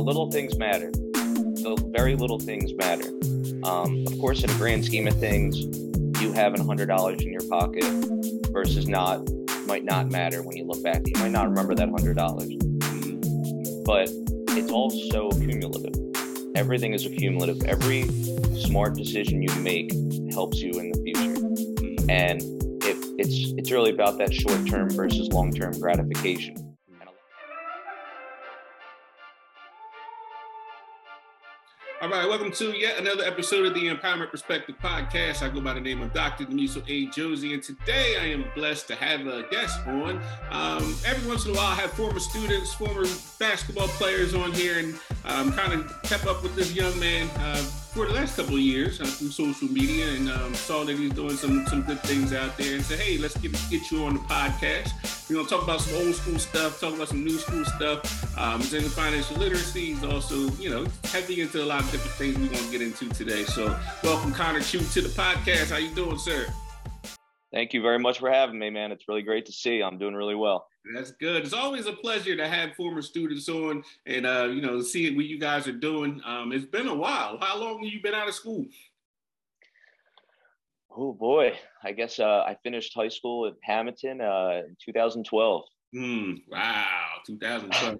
the little things matter. The very little things matter. Um, of course, in the grand scheme of things, you having hundred dollars in your pocket versus not might not matter when you look back. You might not remember that hundred dollars, but it's all so cumulative. Everything is accumulative. Every smart decision you make helps you in the future, and it's it's really about that short term versus long term gratification. All right, welcome to yet another episode of the Empowerment Perspective Podcast. I go by the name of Dr. Damiso A. Josey, and today I am blessed to have a guest on. Um, every once in a while, I have former students, former basketball players on here, and um, kind of kept up with this young man uh, for the last couple of years uh, through social media, and um, saw that he's doing some some good things out there, and said, "Hey, let's get get you on the podcast." We're gonna talk about some old school stuff, talk about some new school stuff. Um, he's into financial literacy. He's also, you know, heavy into a lot of different things we're gonna get into today. So, welcome Connor Chew to the podcast. How you doing, sir? Thank you very much for having me, man. It's really great to see. You. I'm doing really well. That's good. It's always a pleasure to have former students on and uh, you know see what you guys are doing. Um, it's been a while. How long have you been out of school? Oh boy, I guess uh, I finished high school at Hamilton uh, in 2012. Hmm. Wow, 2012.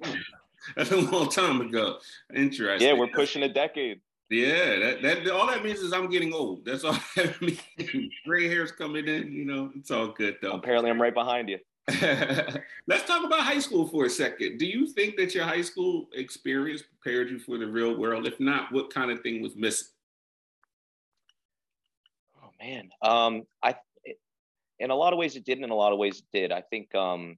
That's a long time ago. Interesting. Yeah, we're pushing a decade. Yeah, that, that all that means is I'm getting old. That's all that means. Gray hair's coming in. You know, it's all good though. Apparently, I'm right behind you. Let's talk about high school for a second. Do you think that your high school experience prepared you for the real world? If not, what kind of thing was missing? Oh man, um, I in a lot of ways it didn't. in a lot of ways it did. I think um,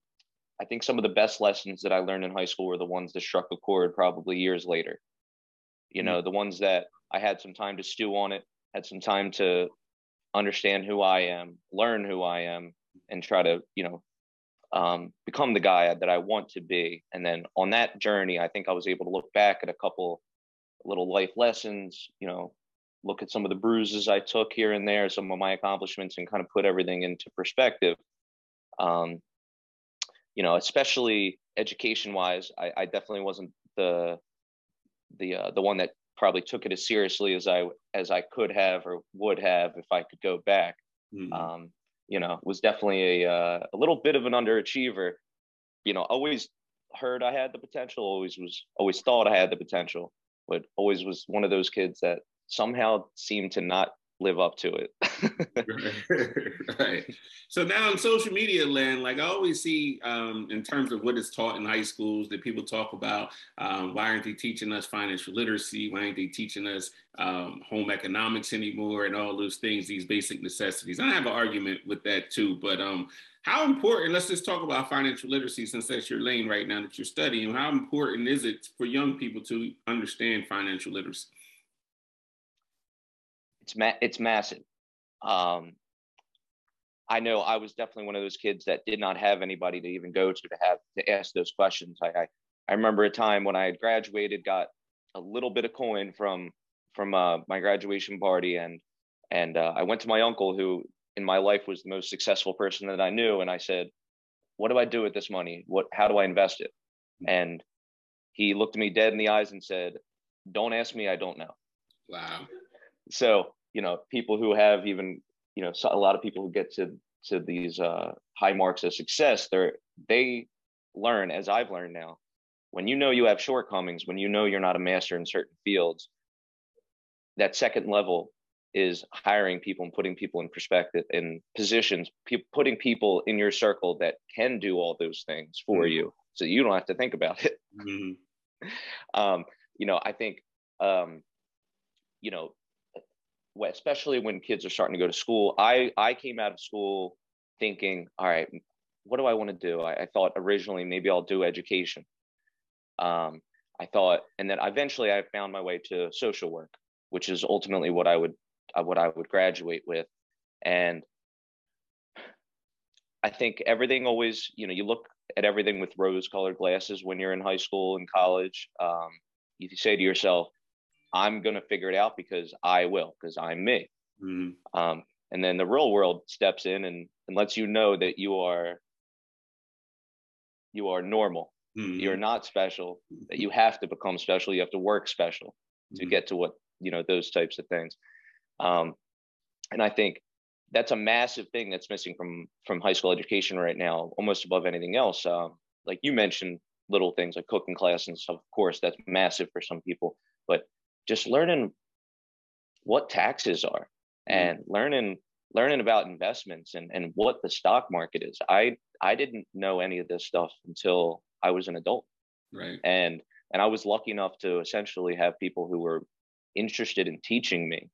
I think some of the best lessons that I learned in high school were the ones that struck a chord probably years later. You know, mm-hmm. the ones that I had some time to stew on it, had some time to understand who I am, learn who I am, and try to, you know, um, become the guy that I want to be. And then on that journey, I think I was able to look back at a couple little life lessons, you know, look at some of the bruises I took here and there, some of my accomplishments, and kind of put everything into perspective. Um, you know, especially education wise, I, I, definitely wasn't the the uh, the one that probably took it as seriously as I as I could have or would have if I could go back. Mm-hmm. Um, you know, was definitely a uh, a little bit of an underachiever. You know, always heard I had the potential, always was always thought I had the potential, but always was one of those kids that somehow seemed to not live up to it. right. So now in social media land, like I always see um, in terms of what is taught in high schools that people talk about, um, why aren't they teaching us financial literacy? Why aren't they teaching us um, home economics anymore and all those things, these basic necessities? I have an argument with that too, but um, how important, let's just talk about financial literacy since that's your lane right now that you're studying. How important is it for young people to understand financial literacy? It's ma- it's massive. Um, I know I was definitely one of those kids that did not have anybody to even go to to have to ask those questions. I I, I remember a time when I had graduated, got a little bit of coin from from uh, my graduation party, and and uh, I went to my uncle who in my life was the most successful person that I knew, and I said, "What do I do with this money? What how do I invest it?" And he looked me dead in the eyes and said, "Don't ask me. I don't know." Wow so you know people who have even you know a lot of people who get to to these uh, high marks of success they're they learn as i've learned now when you know you have shortcomings when you know you're not a master in certain fields that second level is hiring people and putting people in perspective in positions pe- putting people in your circle that can do all those things for mm-hmm. you so you don't have to think about it mm-hmm. um, you know i think um, you know especially when kids are starting to go to school. I I came out of school thinking, all right, what do I want to do? I, I thought originally maybe I'll do education. Um, I thought, and then eventually I found my way to social work, which is ultimately what I would uh, what I would graduate with, and I think everything always, you know, you look at everything with rose-colored glasses when you're in high school and college. Um, you say to yourself, I'm going to figure it out because I will, because I'm me. Mm-hmm. Um, and then the real world steps in and, and lets you know that you are you are normal mm-hmm. you're not special, that you have to become special, you have to work special to mm-hmm. get to what, you know, those types of things. Um, and I think that's a massive thing that's missing from from high school education right now, almost above anything else. Um, like you mentioned, little things like cooking class and stuff. Of course, that's massive for some people, but just learning what taxes are mm-hmm. and learning learning about investments and, and what the stock market is. I I didn't know any of this stuff until I was an adult. Right. And and I was lucky enough to essentially have people who were interested in teaching me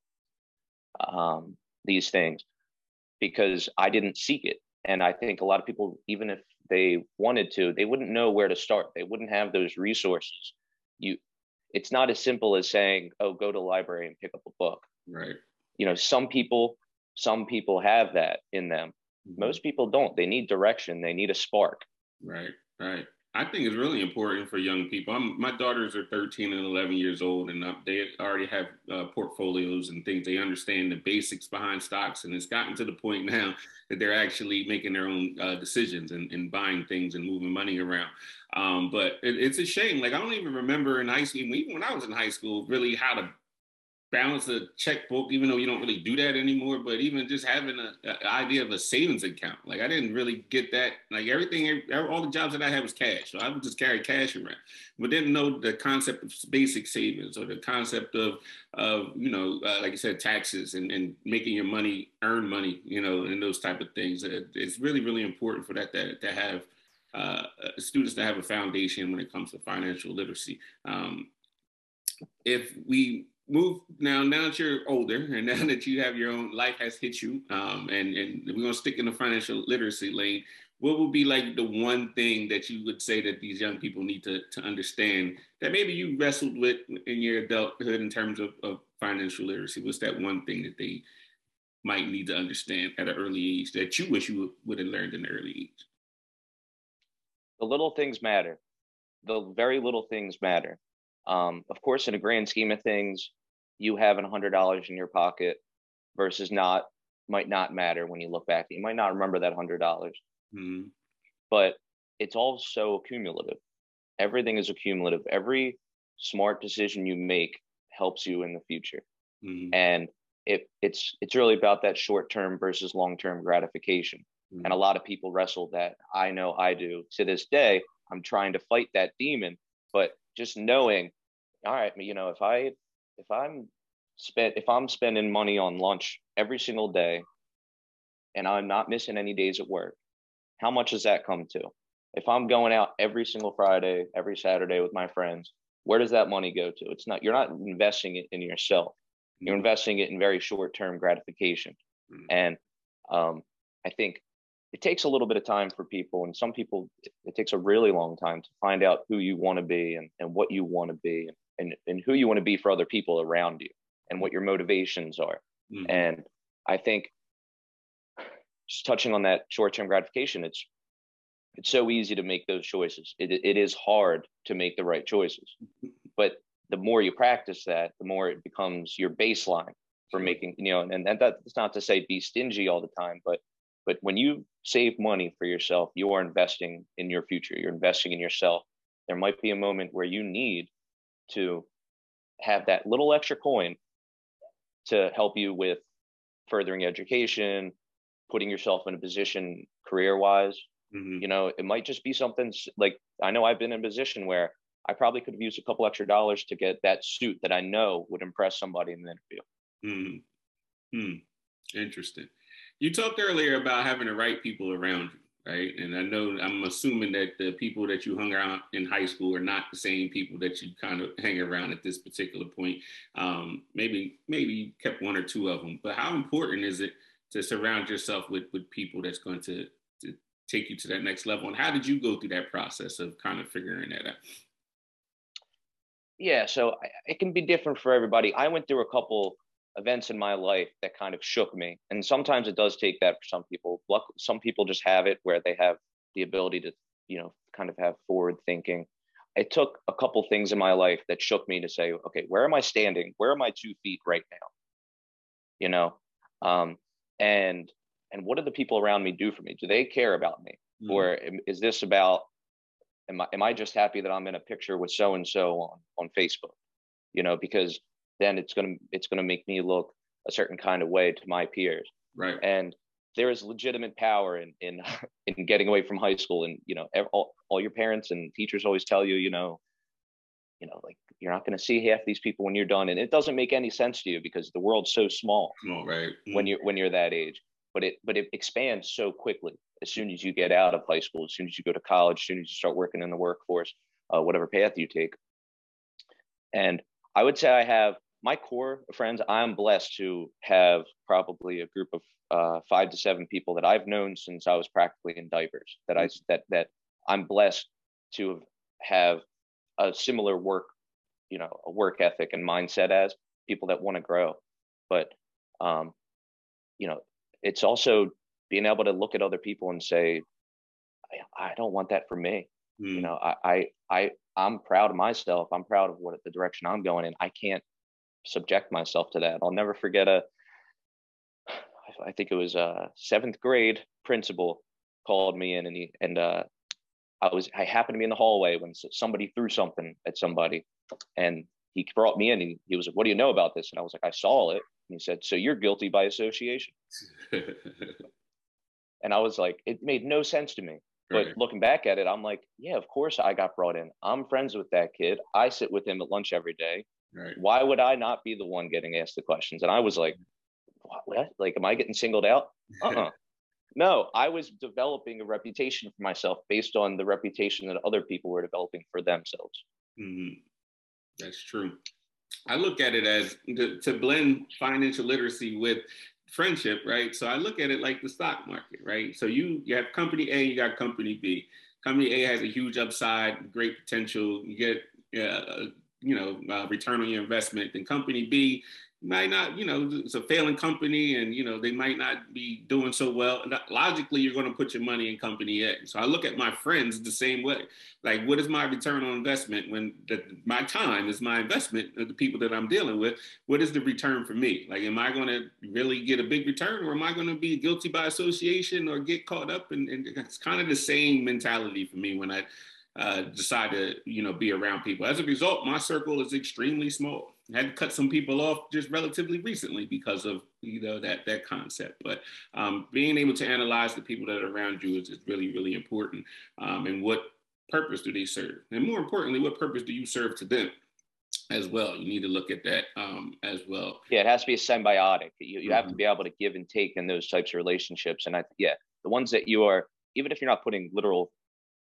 um, these things because I didn't seek it. And I think a lot of people, even if they wanted to, they wouldn't know where to start. They wouldn't have those resources. You, it's not as simple as saying, "Oh, go to the library and pick up a book." Right. You know, some people, some people have that in them. Mm-hmm. Most people don't. They need direction. They need a spark. Right. Right. I think it's really important for young people. I'm, my daughters are 13 and 11 years old, and they already have uh, portfolios and things. They understand the basics behind stocks, and it's gotten to the point now that they're actually making their own uh, decisions and, and, buying things and moving money around. Um, but it, it's a shame. Like I don't even remember in high school, even when I was in high school, really how to balance a checkbook, even though you don't really do that anymore. But even just having an idea of a savings account, like I didn't really get that. Like everything, all the jobs that I had was cash, so I would just carry cash around, but didn't know the concept of basic savings or the concept of, of you know, uh, like I said, taxes and, and making your money earn money, you know, and those type of things. It's really, really important for that to, to have. Uh, students to have a foundation when it comes to financial literacy. Um, if we move now now that you're older and now that you have your own life has hit you um, and and we're going to stick in the financial literacy lane what would be like the one thing that you would say that these young people need to, to understand that maybe you wrestled with in your adulthood in terms of, of financial literacy? What's that one thing that they might need to understand at an early age that you wish you would, would have learned in the early age? The little things matter. The very little things matter. Um, of course, in a grand scheme of things, you having a hundred dollars in your pocket versus not might not matter when you look back. You might not remember that hundred dollars, mm-hmm. but it's all so cumulative. Everything is accumulative. Every smart decision you make helps you in the future, mm-hmm. and it, it's it's really about that short term versus long term gratification. Mm-hmm. And a lot of people wrestle that. I know I do to this day. I'm trying to fight that demon, but just knowing all right, you know, if I if I'm spent if I'm spending money on lunch every single day and I'm not missing any days at work, how much does that come to? If I'm going out every single Friday, every Saturday with my friends, where does that money go to? It's not you're not investing it in yourself. You're mm-hmm. investing it in very short-term gratification. Mm-hmm. And um, I think it takes a little bit of time for people and some people it takes a really long time to find out who you want to be and, and what you want to be and and, and who you want to be for other people around you and what your motivations are. Mm-hmm. And I think just touching on that short-term gratification, it's it's so easy to make those choices. It, it is hard to make the right choices, but the more you practice that, the more it becomes your baseline for making, you know, and, and that's not to say be stingy all the time, but but when you save money for yourself, you are investing in your future. You're investing in yourself. There might be a moment where you need to have that little extra coin to help you with furthering education, putting yourself in a position career wise. Mm-hmm. You know, it might just be something like I know I've been in a position where I probably could have used a couple extra dollars to get that suit that I know would impress somebody in the interview. Mm-hmm. Hmm. Interesting. You talked earlier about having the right people around you right? And I know I'm assuming that the people that you hung around in high school are not the same people that you kind of hang around at this particular point. Um, maybe maybe you kept one or two of them, but how important is it to surround yourself with with people that's going to, to take you to that next level? And how did you go through that process of kind of figuring that out? Yeah, so it can be different for everybody. I went through a couple events in my life that kind of shook me. And sometimes it does take that for some people. Some people just have it where they have the ability to, you know, kind of have forward thinking. It took a couple things in my life that shook me to say, okay, where am I standing? Where are my two feet right now? You know, um, and and what do the people around me do for me? Do they care about me, mm-hmm. or is this about am I am I just happy that I'm in a picture with so and so on on Facebook? You know, because then it's gonna it's gonna make me look a certain kind of way to my peers. Right. And there is legitimate power in in in getting away from high school, and you know, all, all your parents and teachers always tell you, you know, you know, like you're not going to see half these people when you're done, and it doesn't make any sense to you because the world's so small. Oh, right. Mm. When you're when you're that age, but it but it expands so quickly as soon as you get out of high school, as soon as you go to college, as soon as you start working in the workforce, uh, whatever path you take. And I would say I have my core friends. I'm blessed to have probably a group of uh, five to seven people that I've known since I was practically in diapers. That I that that I'm blessed to have a similar work, you know, a work ethic and mindset as people that want to grow. But um, you know, it's also being able to look at other people and say, I, I don't want that for me. Mm. You know, I, I, I, I'm proud of myself. I'm proud of what the direction I'm going in. I can't subject myself to that. I'll never forget a, I think it was a seventh grade principal called me in and he, and, uh, I was, I happened to be in the hallway when somebody threw something at somebody and he brought me in and he, was like, what do you know about this? And I was like, I saw it. And he said, so you're guilty by association. and I was like, it made no sense to me. But right. looking back at it, I'm like, yeah, of course I got brought in. I'm friends with that kid. I sit with him at lunch every day. Right. Why would I not be the one getting asked the questions? And I was like, what? Like, am I getting singled out? Uh-uh. no, I was developing a reputation for myself based on the reputation that other people were developing for themselves. Mm-hmm. That's true. I look at it as to, to blend financial literacy with friendship, right? So I look at it like the stock market, right? So you you have company A, you got company B. Company A has a huge upside, great potential. You get uh, you know uh, return on your investment. Then company B might not, you know, it's a failing company and, you know, they might not be doing so well. Logically, you're going to put your money in company A. So I look at my friends the same way. Like, what is my return on investment when the, my time is my investment of the people that I'm dealing with? What is the return for me? Like, am I going to really get a big return or am I going to be guilty by association or get caught up? And, and it's kind of the same mentality for me when I uh, decide to, you know, be around people. As a result, my circle is extremely small I had to cut some people off just relatively recently because of you know that that concept. But um, being able to analyze the people that are around you is, is really really important. Um, and what purpose do they serve? And more importantly, what purpose do you serve to them? As well, you need to look at that um, as well. Yeah, it has to be a symbiotic. You, you mm-hmm. have to mm-hmm. be able to give and take in those types of relationships. And I, yeah, the ones that you are, even if you're not putting literal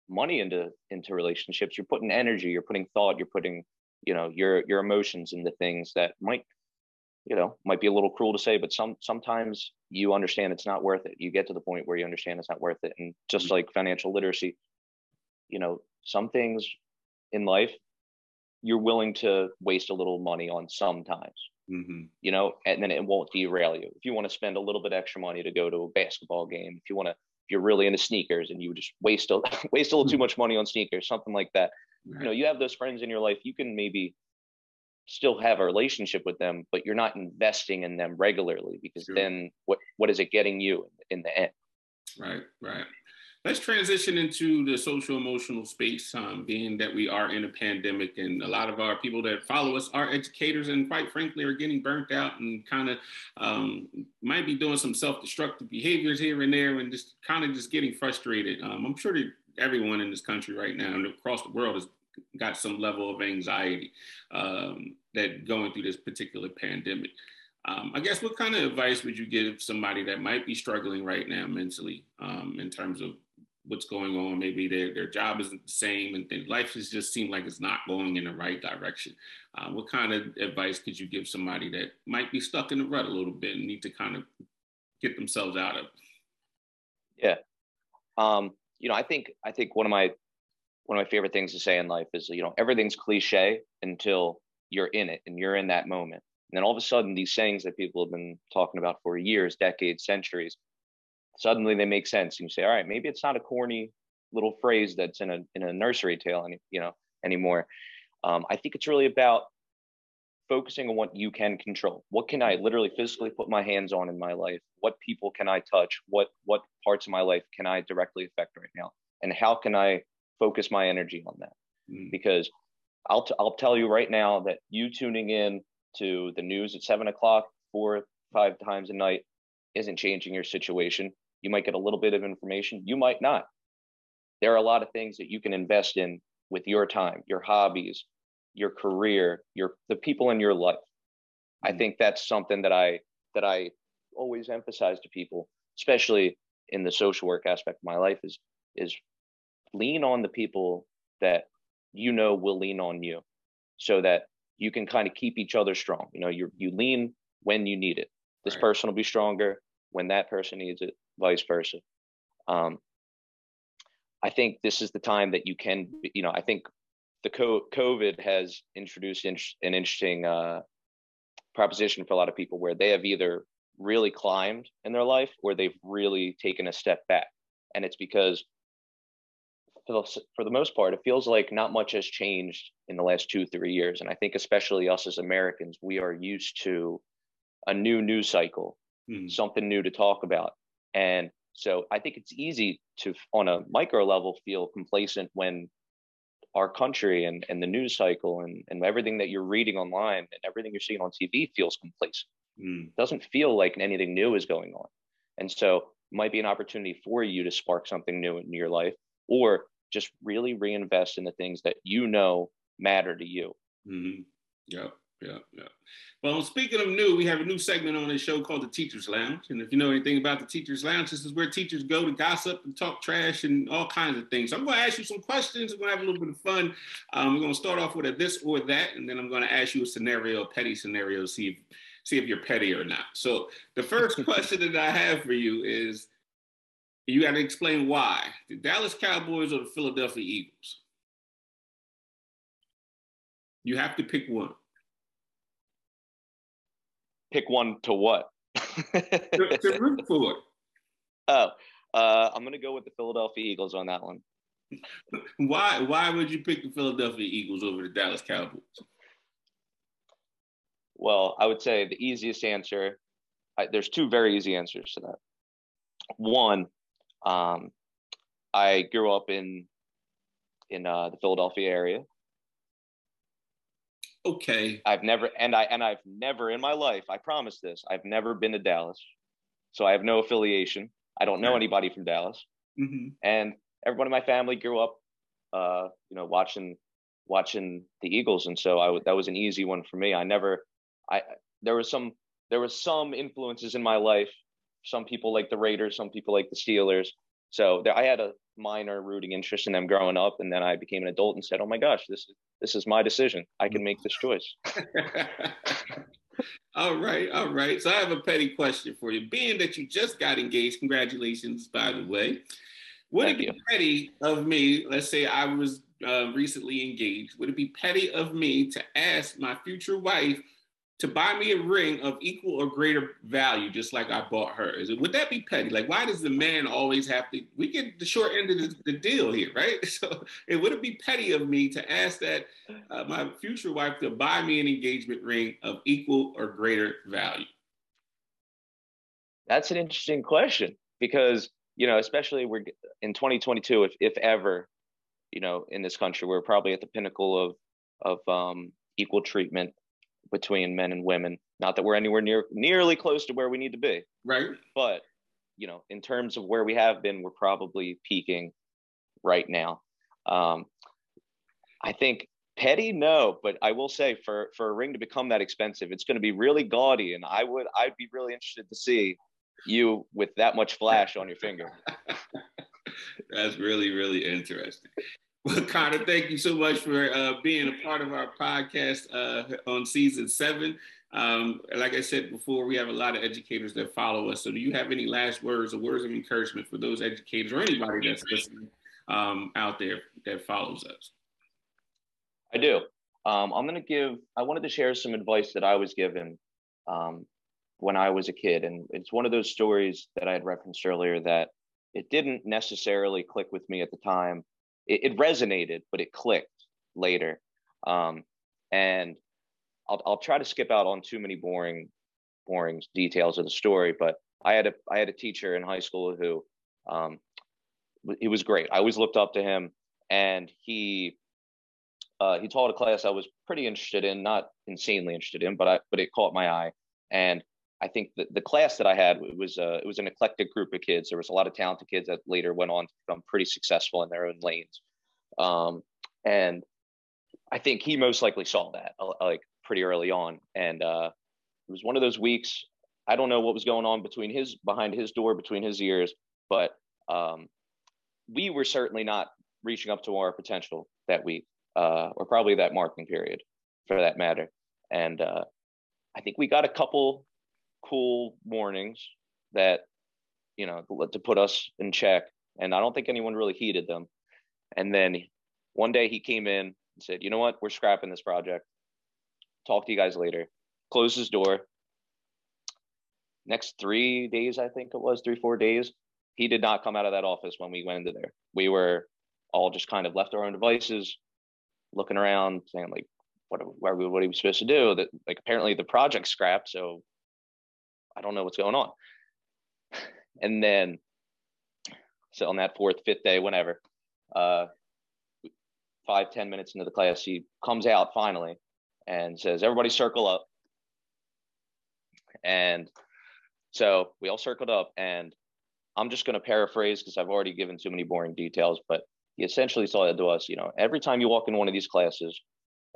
money into into relationships, you're putting energy, you're putting thought, you're putting you know your your emotions into things that might you know might be a little cruel to say but some sometimes you understand it's not worth it you get to the point where you understand it's not worth it and just mm-hmm. like financial literacy you know some things in life you're willing to waste a little money on sometimes mm-hmm. you know and then it won't derail you if you want to spend a little bit extra money to go to a basketball game if you want to you're really into sneakers and you just waste a waste a little too mm-hmm. much money on sneakers something like that Right. You know, you have those friends in your life, you can maybe still have a relationship with them, but you're not investing in them regularly because sure. then what what is it getting you in the end? Right, right. Let's transition into the social emotional space, um, being that we are in a pandemic and a lot of our people that follow us are educators and quite frankly are getting burnt out and kind of um, might be doing some self-destructive behaviors here and there and just kind of just getting frustrated. Um, I'm sure that everyone in this country right now and across the world has got some level of anxiety um, that going through this particular pandemic. Um, I guess what kind of advice would you give somebody that might be struggling right now mentally um, in terms of what's going on? Maybe their, their job isn't the same and life has just seemed like it's not going in the right direction. Uh, what kind of advice could you give somebody that might be stuck in the rut a little bit and need to kind of get themselves out of? Yeah. Um, you know, I think I think one of my one of my favorite things to say in life is you know everything's cliche until you're in it and you're in that moment. And then all of a sudden, these sayings that people have been talking about for years, decades, centuries, suddenly they make sense. And you say, all right, maybe it's not a corny little phrase that's in a in a nursery tale, any, you know, anymore. Um, I think it's really about focusing on what you can control. What can I literally physically put my hands on in my life? What people can I touch? What what parts of my life can I directly affect right now? And how can I focus my energy on that mm. because I'll, t- I'll tell you right now that you tuning in to the news at seven o'clock, four, five times a night isn't changing your situation. You might get a little bit of information, you might not. There are a lot of things that you can invest in with your time, your hobbies, your career, your the people in your life. Mm-hmm. I think that's something that I that I always emphasize to people, especially in the social work aspect of my life, is is lean on the people that you know will lean on you so that you can kind of keep each other strong. You know, you you lean when you need it. This right. person will be stronger when that person needs it, vice versa. Um, I think this is the time that you can, you know, I think the COVID has introduced an interesting uh, proposition for a lot of people where they have either really climbed in their life or they've really taken a step back. And it's because for the, for the most part, it feels like not much has changed in the last two, three years. And I think, especially us as Americans, we are used to a new news cycle, mm. something new to talk about. And so I think it's easy to, on a micro level, feel complacent when our country and, and the news cycle and, and everything that you're reading online and everything you're seeing on TV feels complacent. Mm. doesn't feel like anything new is going on. And so it might be an opportunity for you to spark something new in your life or just really reinvest in the things that you know matter to you. Mm-hmm. Yep. Yeah, yeah. Well, speaking of new, we have a new segment on this show called the Teachers Lounge. And if you know anything about the Teachers Lounge, this is where teachers go to gossip and talk trash and all kinds of things. So I'm going to ask you some questions. We're going to have a little bit of fun. Um, we're going to start off with a this or that, and then I'm going to ask you a scenario, a petty scenario, see if see if you're petty or not. So the first question that I have for you is, you got to explain why the Dallas Cowboys or the Philadelphia Eagles. You have to pick one pick one to what? to, to root for. Oh, uh, I'm gonna go with the Philadelphia Eagles on that one. Why? Why would you pick the Philadelphia Eagles over the Dallas Cowboys? Well, I would say the easiest answer. I, there's two very easy answers to that. One, um, I grew up in in uh, the Philadelphia area. Okay. I've never and I and I've never in my life, I promise this, I've never been to Dallas. So I have no affiliation. I don't know anybody from Dallas. Mm-hmm. And everyone in my family grew up uh, you know, watching watching the Eagles and so I that was an easy one for me. I never I there was some there was some influences in my life. Some people like the Raiders, some people like the Steelers. So there, I had a minor rooting interest in them growing up, and then I became an adult and said, "Oh my gosh, this is this is my decision. I can make this choice." all right, all right. So I have a petty question for you. Being that you just got engaged, congratulations, by the way. Would Thank it be you. petty of me? Let's say I was uh, recently engaged. Would it be petty of me to ask my future wife to buy me a ring of equal or greater value, just like I bought her? Is it would that be petty? Like, why does the man always have to? We get the short end of the, the deal here, right? So, it would it be petty of me to ask that uh, my future wife to buy me an engagement ring of equal or greater value? That's an interesting question because you know, especially we're in 2022, if if ever, you know, in this country, we're probably at the pinnacle of of um, equal treatment between men and women. Not that we're anywhere near nearly close to where we need to be. Right. But you know, in terms of where we have been, we're probably peaking right now. Um, I think petty, no, but I will say for for a ring to become that expensive, it's going to be really gaudy, and I would I'd be really interested to see you with that much flash on your finger. That's really really interesting. Well, Connor, thank you so much for uh, being a part of our podcast uh, on season seven. Um, like I said before, we have a lot of educators that follow us. So, do you have any last words or words of encouragement for those educators or anybody that's listening um, out there that follows us? I do. Um, I'm going to give, I wanted to share some advice that I was given um, when I was a kid. And it's one of those stories that I had referenced earlier that it didn't necessarily click with me at the time it, it resonated, but it clicked later. Um, and I'll, I'll try to skip out on too many boring, boring details of the story. But I had a I had a teacher in high school who, um, he was great. I always looked up to him, and he uh, he taught a class I was pretty interested in, not insanely interested in, but I but it caught my eye. And I think the, the class that I had was uh, it was an eclectic group of kids. There was a lot of talented kids that later went on to become pretty successful in their own lanes. Um, and I think he most likely saw that uh, like pretty early on. And uh, it was one of those weeks. I don't know what was going on between his behind his door, between his ears, but um, we were certainly not reaching up to our potential that week, uh, or probably that marking period, for that matter. And uh, I think we got a couple cool warnings that you know to put us in check, and I don't think anyone really heeded them. And then one day he came in and said, "You know what? We're scrapping this project. Talk to you guys later." Closed his door. Next three days, I think it was three four days, he did not come out of that office when we went into there. We were all just kind of left our own devices, looking around, saying like, "What? What are we, what are we supposed to do?" That like apparently the project scrapped, so I don't know what's going on. And then, so on that fourth, fifth day, whenever, uh, five ten minutes into the class, he comes out finally and says, "Everybody circle up." And so we all circled up, and I'm just going to paraphrase because I've already given too many boring details, but he essentially said to us, you know, every time you walk in one of these classes,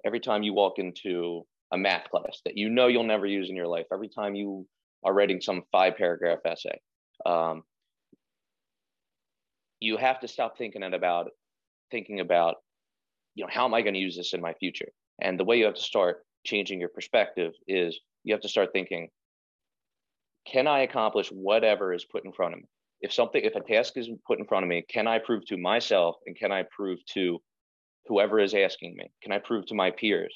every time you walk into a math class that you know you'll never use in your life, every time you are writing some five paragraph essay, um, you have to stop thinking about thinking about, you know, how am I going to use this in my future? And the way you have to start changing your perspective is you have to start thinking, can I accomplish whatever is put in front of me? if something if a task is put in front of me can i prove to myself and can i prove to whoever is asking me can i prove to my peers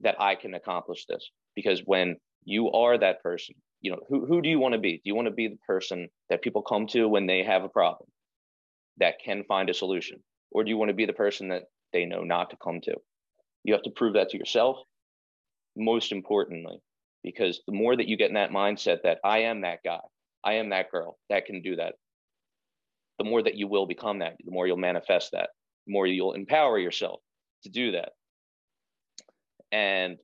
that i can accomplish this because when you are that person you know who, who do you want to be do you want to be the person that people come to when they have a problem that can find a solution or do you want to be the person that they know not to come to you have to prove that to yourself most importantly because the more that you get in that mindset that i am that guy I am that girl that can do that. The more that you will become that, the more you'll manifest that, the more you'll empower yourself to do that. And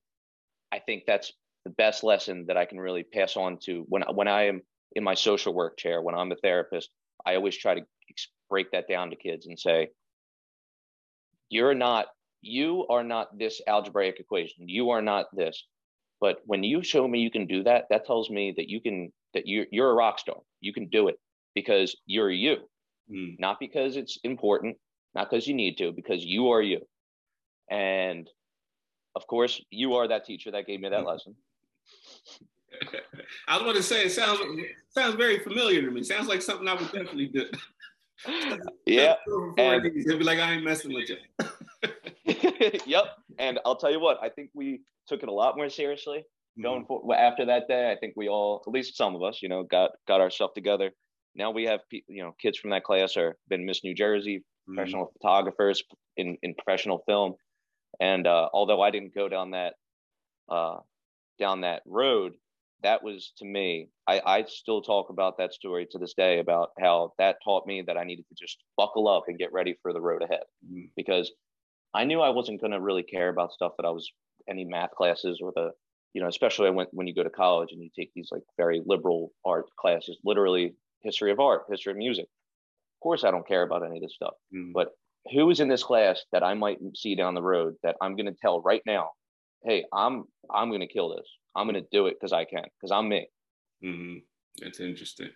I think that's the best lesson that I can really pass on to when when I am in my social work chair, when I'm a therapist, I always try to break that down to kids and say, you're not, you are not this algebraic equation. You are not this. But when you show me you can do that, that tells me that you can that you're you're a rock star. You can do it because you're you, mm. not because it's important, not because you need to, because you are you. And of course, you are that teacher that gave me that mm. lesson. I was going to say it sounds sounds very familiar to me. Sounds like something I would definitely do. yeah, and, he'll be like, "I ain't messing with you." yep, and I'll tell you what, I think we took it a lot more seriously going mm-hmm. for after that day i think we all at least some of us you know got got ourselves together now we have you know kids from that class are been miss new jersey mm-hmm. professional mm-hmm. photographers in in professional film and uh, although i didn't go down that uh, down that road that was to me I, I still talk about that story to this day about how that taught me that i needed to just buckle up and get ready for the road ahead mm-hmm. because i knew i wasn't going to really care about stuff that i was any math classes or the you know, especially when, when you go to college and you take these like very liberal art classes, literally history of art, history of music. Of course, I don't care about any of this stuff, mm. but who is in this class that I might see down the road that I'm going to tell right now, hey, I'm I'm going to kill this. I'm going to do it because I can, because I'm me. Mm-hmm. That's interesting.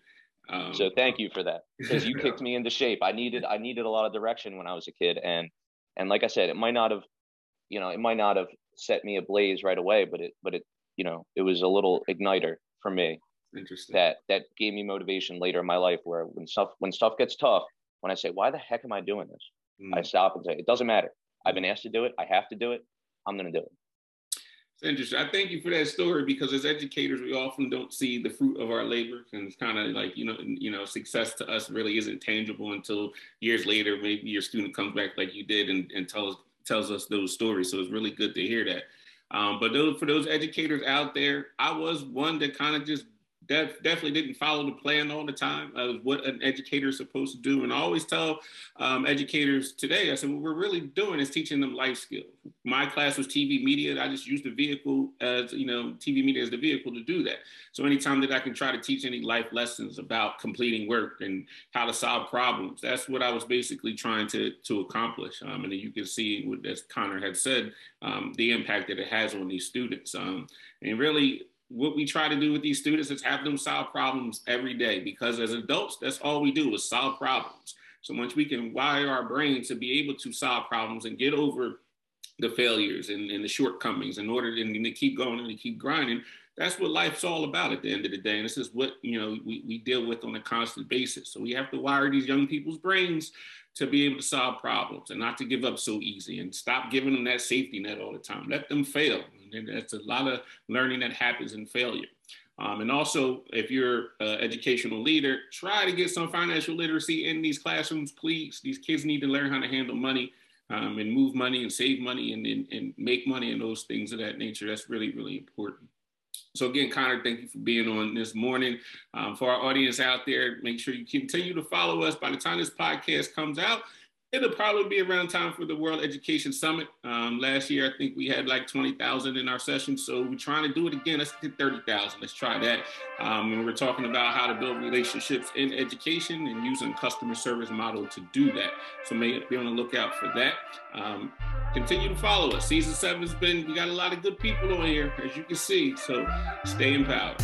Um, so thank you for that because you kicked me into shape. I needed I needed a lot of direction when I was a kid, and and like I said, it might not have, you know, it might not have set me ablaze right away, but it but it you know it was a little igniter for me. Interesting. That that gave me motivation later in my life where when stuff when stuff gets tough, when I say why the heck am I doing this, mm. I stop and say it doesn't matter. I've been asked to do it. I have to do it. I'm going to do it. Interesting. I thank you for that story because as educators, we often don't see the fruit of our labor, and it's kind of like you know, you know, success to us really isn't tangible until years later. Maybe your student comes back like you did and, and tells tells us those stories. So it's really good to hear that. Um, but those, for those educators out there, I was one that kind of just def- definitely didn't follow the plan all the time of what an educator is supposed to do. And I always tell um, educators today, I said, what we're really doing is teaching them life skills. My class was TV media. I just used the vehicle as, you know, TV media as the vehicle to do that. So anytime that I can try to teach any life lessons about completing work and how to solve problems, that's what I was basically trying to, to accomplish. Um, and you can see, what, as Connor had said, um, the impact that it has on these students. Um, and really, what we try to do with these students is have them solve problems every day because as adults, that's all we do is solve problems. So once we can wire our brains to be able to solve problems and get over the failures and, and the shortcomings in order to, and to keep going and to keep grinding, that's what life's all about at the end of the day. And this is what, you know, we, we deal with on a constant basis. So we have to wire these young people's brains to be able to solve problems and not to give up so easy and stop giving them that safety net all the time. Let them fail. And that's a lot of learning that happens in failure. Um, and also, if you're an educational leader, try to get some financial literacy in these classrooms, please. These kids need to learn how to handle money um, and move money and save money and, and, and make money and those things of that nature. That's really, really important. So again, Connor, thank you for being on this morning. Um, for our audience out there, make sure you continue to follow us. By the time this podcast comes out, it'll probably be around time for the World Education Summit. Um, last year, I think we had like 20,000 in our session. So we're trying to do it again. Let's get 30,000. Let's try that. Um, and we're talking about how to build relationships in education and using customer service model to do that. So may be on the lookout for that. Um, continue to follow us. Season seven has been, we got a lot of good people on here, as you can see. So stay empowered.